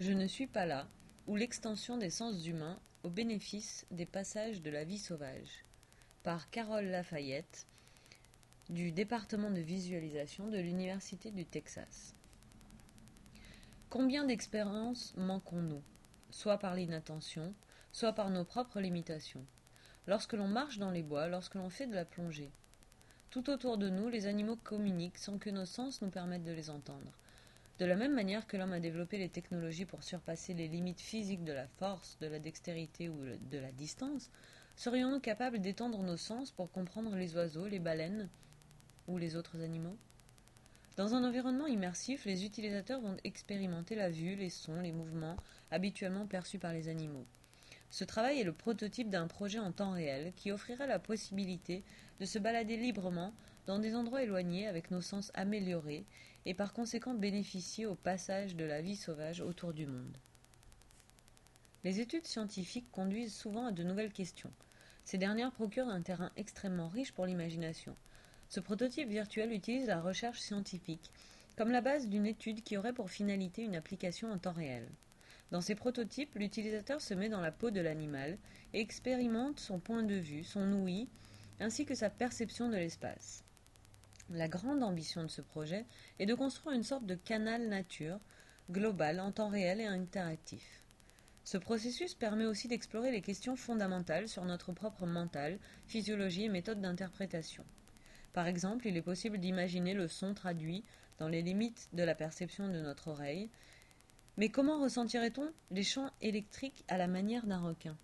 Je ne suis pas là, ou l'extension des sens humains au bénéfice des passages de la vie sauvage. Par Carole Lafayette, du département de visualisation de l'Université du Texas. Combien d'expériences manquons-nous, soit par l'inattention, soit par nos propres limitations? Lorsque l'on marche dans les bois, lorsque l'on fait de la plongée. Tout autour de nous, les animaux communiquent sans que nos sens nous permettent de les entendre. De la même manière que l'homme a développé les technologies pour surpasser les limites physiques de la force, de la dextérité ou de la distance, serions-nous capables d'étendre nos sens pour comprendre les oiseaux, les baleines ou les autres animaux? Dans un environnement immersif, les utilisateurs vont expérimenter la vue, les sons, les mouvements habituellement perçus par les animaux. Ce travail est le prototype d'un projet en temps réel qui offrira la possibilité de se balader librement dans des endroits éloignés avec nos sens améliorés et par conséquent bénéficier au passage de la vie sauvage autour du monde. Les études scientifiques conduisent souvent à de nouvelles questions. Ces dernières procurent un terrain extrêmement riche pour l'imagination. Ce prototype virtuel utilise la recherche scientifique comme la base d'une étude qui aurait pour finalité une application en temps réel. Dans ces prototypes, l'utilisateur se met dans la peau de l'animal et expérimente son point de vue, son ouïe, ainsi que sa perception de l'espace. La grande ambition de ce projet est de construire une sorte de canal nature global en temps réel et interactif. Ce processus permet aussi d'explorer les questions fondamentales sur notre propre mental, physiologie et méthode d'interprétation. Par exemple, il est possible d'imaginer le son traduit dans les limites de la perception de notre oreille, mais comment ressentirait-on les champs électriques à la manière d'un requin?